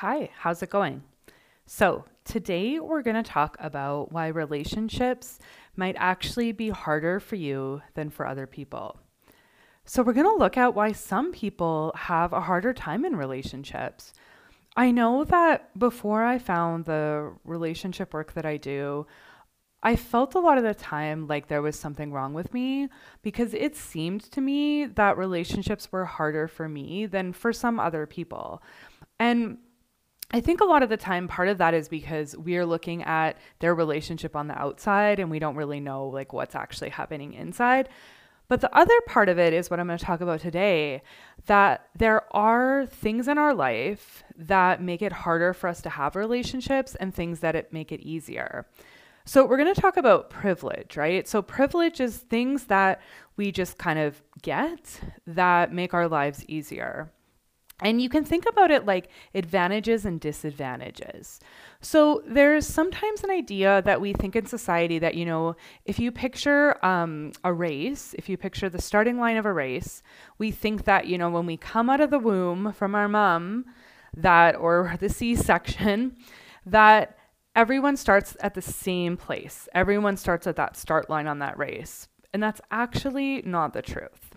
Hi, how's it going? So, today we're going to talk about why relationships might actually be harder for you than for other people. So, we're going to look at why some people have a harder time in relationships. I know that before I found the relationship work that I do, I felt a lot of the time like there was something wrong with me because it seemed to me that relationships were harder for me than for some other people. And I think a lot of the time part of that is because we're looking at their relationship on the outside and we don't really know like what's actually happening inside. But the other part of it is what I'm going to talk about today that there are things in our life that make it harder for us to have relationships and things that it make it easier. So we're going to talk about privilege, right? So privilege is things that we just kind of get that make our lives easier. And you can think about it like advantages and disadvantages. So there's sometimes an idea that we think in society that, you know, if you picture um, a race, if you picture the starting line of a race, we think that, you know, when we come out of the womb from our mom, that, or the C section, that everyone starts at the same place. Everyone starts at that start line on that race. And that's actually not the truth.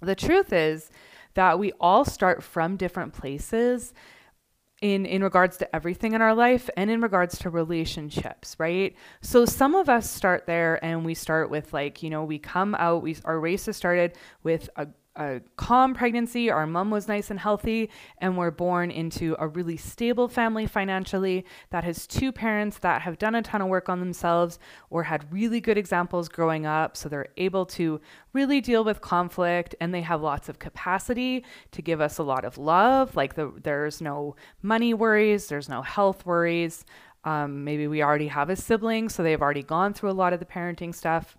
The truth is, that we all start from different places in in regards to everything in our life and in regards to relationships right? So some of us start there and we start with like you know we come out we our race has started with a a calm pregnancy. Our mom was nice and healthy, and we're born into a really stable family financially that has two parents that have done a ton of work on themselves or had really good examples growing up. So they're able to really deal with conflict and they have lots of capacity to give us a lot of love. Like the, there's no money worries, there's no health worries. Um, maybe we already have a sibling, so they've already gone through a lot of the parenting stuff.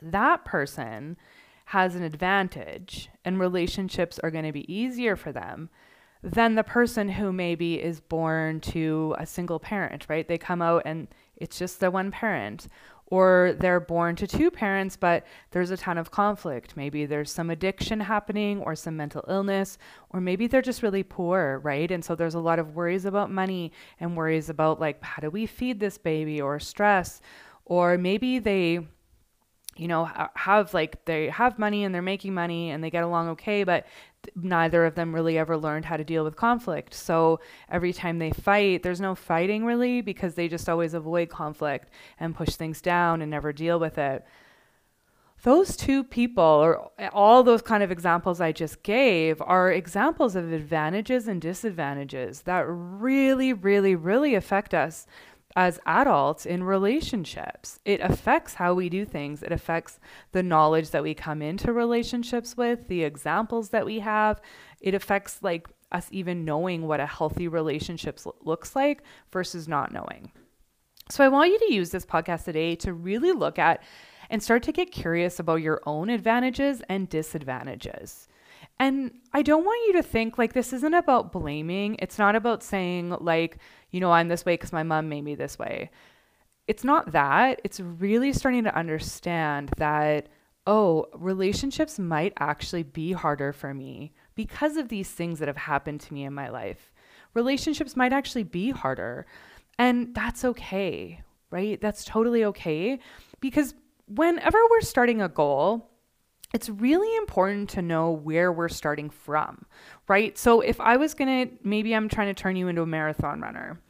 That person has an advantage and relationships are going to be easier for them than the person who maybe is born to a single parent, right? They come out and it's just the one parent. Or they're born to two parents, but there's a ton of conflict. Maybe there's some addiction happening or some mental illness, or maybe they're just really poor, right? And so there's a lot of worries about money and worries about, like, how do we feed this baby or stress? Or maybe they you know have like they have money and they're making money and they get along okay but neither of them really ever learned how to deal with conflict. So every time they fight there's no fighting really because they just always avoid conflict and push things down and never deal with it. Those two people or all those kind of examples I just gave are examples of advantages and disadvantages that really really really affect us as adults in relationships. It affects how we do things. It affects the knowledge that we come into relationships with, the examples that we have. It affects like us even knowing what a healthy relationship looks like versus not knowing. So I want you to use this podcast today to really look at and start to get curious about your own advantages and disadvantages. And I don't want you to think like this isn't about blaming. It's not about saying, like, you know, I'm this way because my mom made me this way. It's not that. It's really starting to understand that, oh, relationships might actually be harder for me because of these things that have happened to me in my life. Relationships might actually be harder. And that's okay, right? That's totally okay. Because whenever we're starting a goal, it's really important to know where we're starting from, right? So if I was going to, maybe I'm trying to turn you into a marathon runner.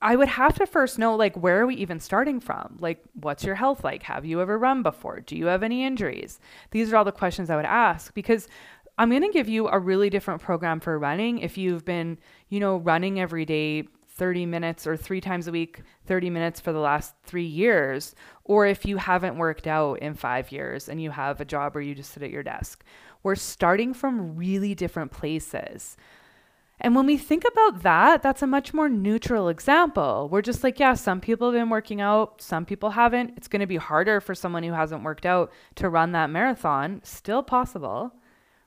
I would have to first know, like, where are we even starting from? Like, what's your health like? Have you ever run before? Do you have any injuries? These are all the questions I would ask because I'm going to give you a really different program for running if you've been, you know, running every day 30 minutes or three times a week, 30 minutes for the last three years, or if you haven't worked out in five years and you have a job where you just sit at your desk. We're starting from really different places. And when we think about that, that's a much more neutral example. We're just like, yeah, some people have been working out, some people haven't. It's going to be harder for someone who hasn't worked out to run that marathon, still possible,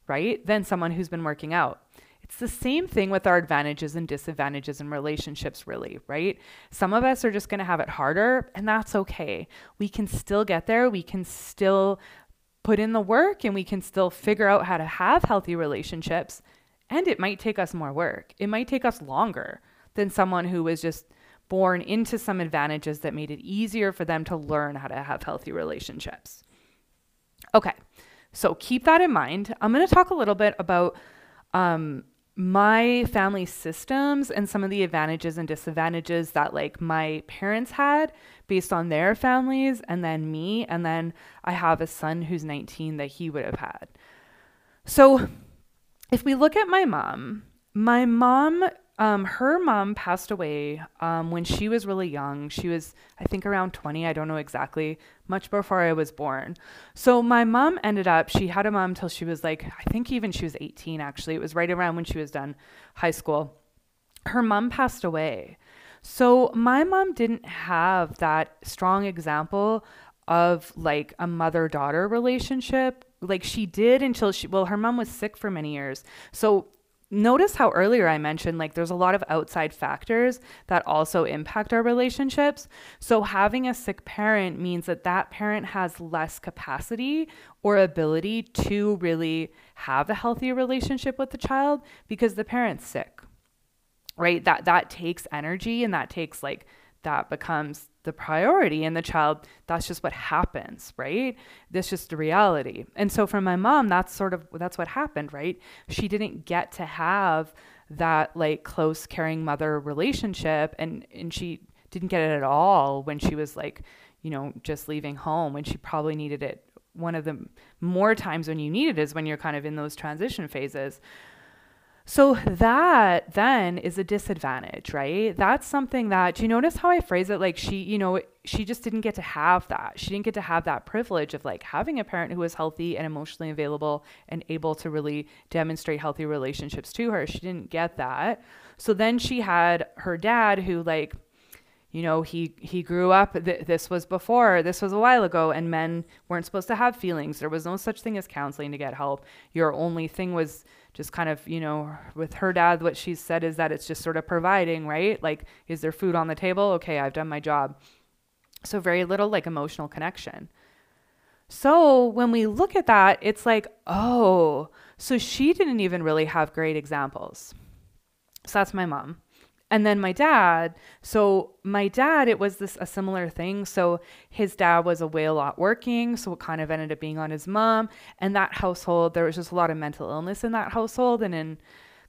right? Than someone who's been working out. It's the same thing with our advantages and disadvantages in relationships, really, right? Some of us are just going to have it harder, and that's okay. We can still get there. We can still put in the work and we can still figure out how to have healthy relationships And it might take us more work. It might take us longer than someone who was just born into some advantages that made it easier for them to learn how to have healthy relationships. Okay, so keep that in mind. I'm going to talk a little bit about um, my family systems and some of the advantages and disadvantages that like my parents had based on their families and then me and then I have a son who's 19 that he would have had. So if we look at my mom, my mom um, her mom passed away um, when she was really young. She was, I think, around 20. I don't know exactly, much before I was born. So my mom ended up, she had a mom till she was like, I think even she was 18, actually. It was right around when she was done high school. Her mom passed away. So my mom didn't have that strong example of like a mother daughter relationship like she did until she well her mom was sick for many years so notice how earlier I mentioned like there's a lot of outside factors that also impact our relationships. So having a sick parent means that that parent has less capacity or ability to really have a healthy relationship with the child because the parent's sick. Right? That that takes energy and that takes like that becomes the priority and the child that's just what happens right? That's just the reality. And so for my mom that's sort of that's what happened right? She didn't get to have that like close caring mother relationship and and she didn't get it at all when she was like you know just leaving home when she probably needed it. One of the more times when you need it is when you're kind of in those transition phases so that then is a disadvantage, right? That's something that, do you notice how I phrase it? Like she, you know, she just didn't get to have that. She didn't get to have that privilege of like having a parent who was healthy and emotionally available and able to really demonstrate healthy relationships to her. She didn't get that. So then she had her dad who like, you know he he grew up th- this was before this was a while ago and men weren't supposed to have feelings. There was no such thing as counseling to get help. Your only thing was just kind of you know with her dad what she said is that it's just sort of providing right? Like is there food on the table? Okay i've done my job. So very little like emotional connection. So when we look at that it's like oh so she didn't even really have great examples. So that's my mom and then my dad so my dad it was this a similar thing. So his dad was away a lot working so it kind of ended up being on his mom. And that household there was just a lot of mental illness in that household and in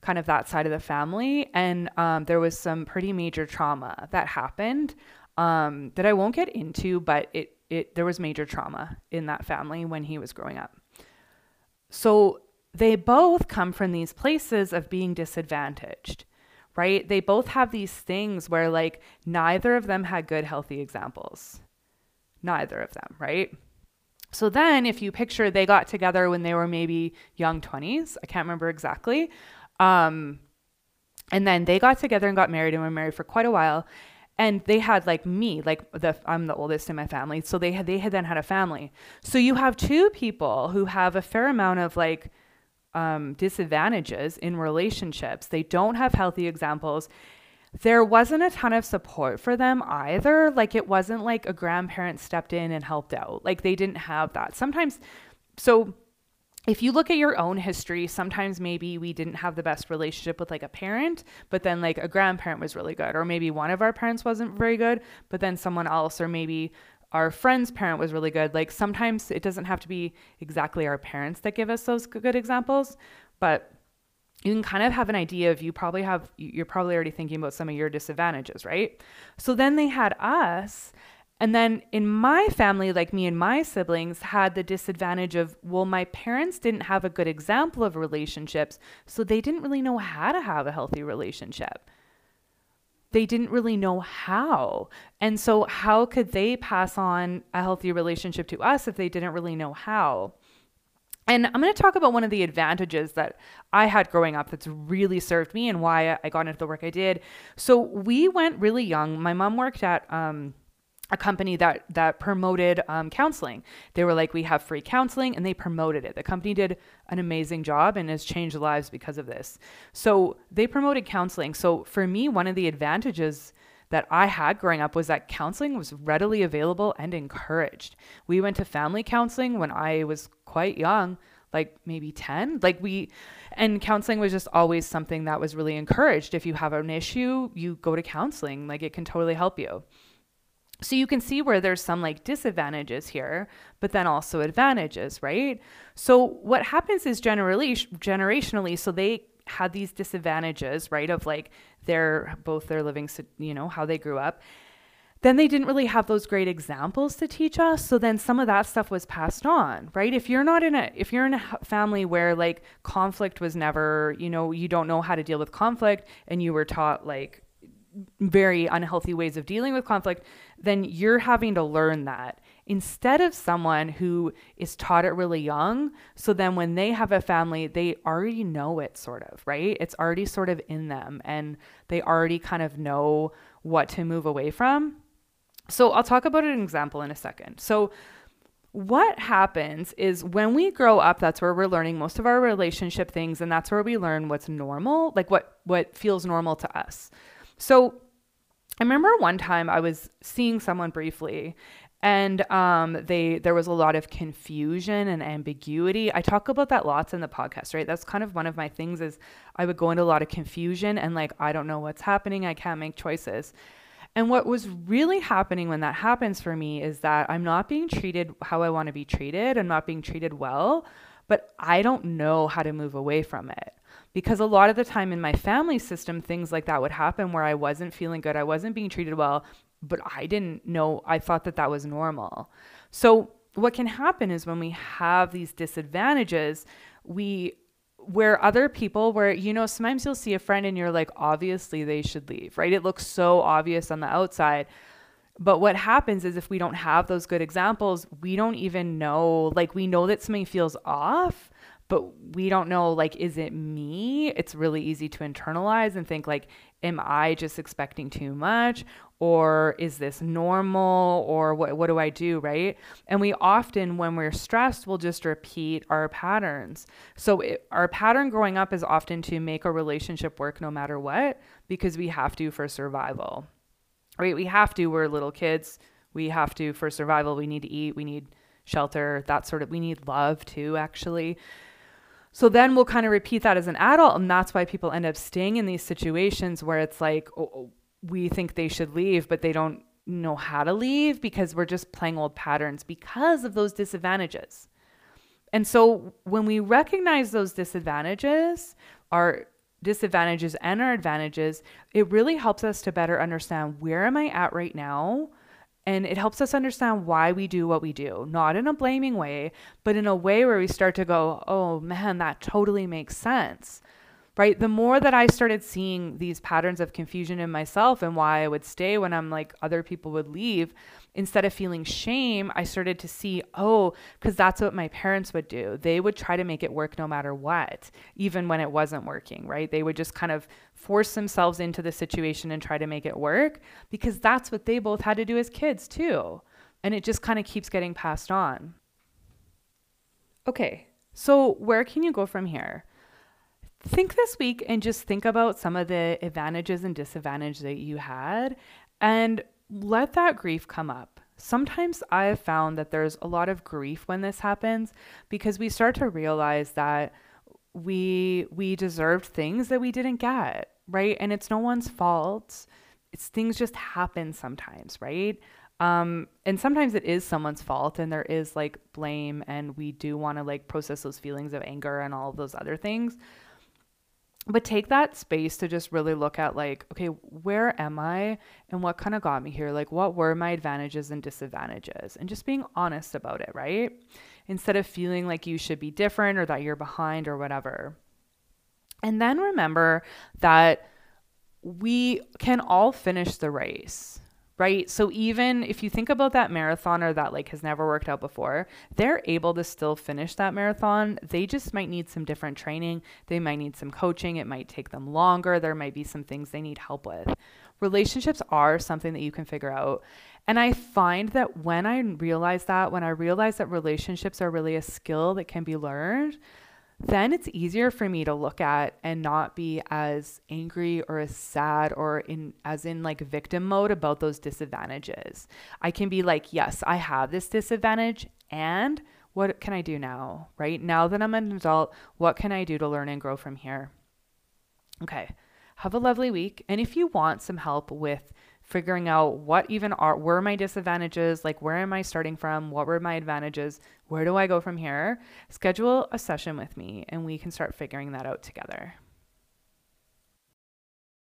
kind of that side of the family. And um, there was some pretty major trauma that happened um, that i won't get into but it it there was major trauma in that family when he was growing up. So they both come from these places of being disadvantaged right? They both have these things where like neither of them had good healthy examples. Neither of them, right? So then if you picture they got together when they were maybe young 20s, I can't remember exactly. Um, and then they got together and got married and were married for quite a while and they had like me like the i'm the oldest in my family so they had they had then had a family so you have two people who have a fair amount of like um, disadvantages in relationships. They don't have healthy examples. There wasn't a ton of support for them either. Like, it wasn't like a grandparent stepped in and helped out. Like, they didn't have that. Sometimes, so if you look at your own history, sometimes maybe we didn't have the best relationship with like a parent, but then like a grandparent was really good, or maybe one of our parents wasn't very good, but then someone else, or maybe our friend's parent was really good. Like sometimes it doesn't have to be exactly our parents that give us those good examples, but you can kind of have an idea of you probably have you're probably already thinking about some of your disadvantages, right? So then they had us and then in my family, like me and my siblings, had the disadvantage of, well, my parents didn't have a good example of relationships, so they didn't really know how to have a healthy relationship they didn't really know how. And so, how could they pass on a healthy relationship to us if they didn't really know how? And I'm going to talk about one of the advantages that I had growing up that's really served me and why I got into the work I did. So, we went really young. My mom worked at, um, a company that that promoted um, counseling. They were like, we have free counseling, and they promoted it. The company did an amazing job and has changed lives because of this. So they promoted counseling. So for me, one of the advantages that I had growing up was that counseling was readily available and encouraged. We went to family counseling when I was quite young, like maybe 10 like we and counseling was just always something that was really encouraged if you have an issue you go to counseling like it can totally help you so you can see where there's some like disadvantages here, but then also advantages, right? So what happens is generally generationally, so they had these disadvantages, right? Of like their both their living, you know, how they grew up. Then they didn't really have those great examples to teach us. So then some of that stuff was passed on, right? If you're not in a if you're in a family where like conflict was never, you know, you don't know how to deal with conflict and you were taught like very unhealthy ways of dealing with conflict, then you're having to learn that instead of someone who is taught it really young. So then when they have a family, they already know it sort of, right? It's already sort of in them and they already kind of know what to move away from. So I'll talk about an example in a second. So what happens is when we grow up that's where we're learning most of our relationship things and that's where we learn what's normal like what what feels normal to us so I remember one time I was seeing someone briefly and um, they there was a lot of confusion and ambiguity. I talk about that lots in the podcast, right? That's kind of one of my things is I would go into a lot of confusion and like I don't know what's happening, I can't make choices. And what was really happening when that happens for me is that I'm not being treated how I want to be treated. I'm not being treated well, but I don't know how to move away from it because a lot of the time in my family system things like that would happen where I wasn't feeling good, I wasn't being treated well, but I didn't know, I thought that that was normal. So what can happen is when we have these disadvantages, we where other people where you know sometimes you'll see a friend and you're like obviously they should leave right it looks so obvious on the outside but what happens is if we don't have those good examples we don't even know like we know that something feels off but we don't know like is it me? It's really easy to internalize and think like am i just expecting too much? Or is this normal? Or what what do i do right? And we often when we're stressed we'll just repeat our patterns. So it, our pattern growing up is often to make a relationship work no matter what because we have to for survival right? We have to we're little kids. We have to for survival we need to eat we need shelter that sort of we need love too actually so then we'll kind of repeat that as an adult. And that's why people end up staying in these situations where it's like, oh, oh, we think they should leave, but they don't know how to leave because we're just playing old patterns because of those disadvantages. And so when we recognize those disadvantages, our disadvantages and our advantages, it really helps us to better understand where am I at right now? And it helps us understand why we do what we do, not in a blaming way, but in a way where we start to go, oh man, that totally makes sense right? The more that I started seeing these patterns of confusion in myself and why I would stay when I'm like other people would leave, instead of feeling shame, I started to see, oh, because that's what my parents would do. They would try to make it work no matter what, even when it wasn't working, right? They would just kind of force themselves into the situation and try to make it work because that's what they both had to do as kids too. And it just kind of keeps getting passed on. Okay, so where can you go from here? think this week and just think about some of the advantages and disadvantages that you had and let that grief come up. Sometimes I have found that there's a lot of grief when this happens because we start to realize that we we deserved things that we didn't get, right? And it's no one's fault. It's things just happen sometimes, right? Um, and sometimes it is someone's fault and there is like blame and we do want to like process those feelings of anger and all of those other things but take that space to just really look at like okay where am i and what kind of got me here? Like what were my advantages and disadvantages? And just being honest about it right? Instead of feeling like you should be different or that you're behind or whatever. And then remember that we can all finish the race right? So even if you think about that marathoner that like has never worked out before, they're able to still finish that marathon. They just might need some different training. They might need some coaching. It might take them longer. There might be some things they need help with. Relationships are something that you can figure out. And I find that when I realize that, when I realize that relationships are really a skill that can be learned, then it's easier for me to look at and not be as angry or as sad or in as in like victim mode about those disadvantages. I can be like, yes, I have this disadvantage and what can I do now? Right? Now that I'm an adult, what can I do to learn and grow from here? Okay. Have a lovely week. And if you want some help with figuring out what even are were my disadvantages, like where am I starting from, what were my advantages, where do I go from here, schedule a session with me and we can start figuring that out together.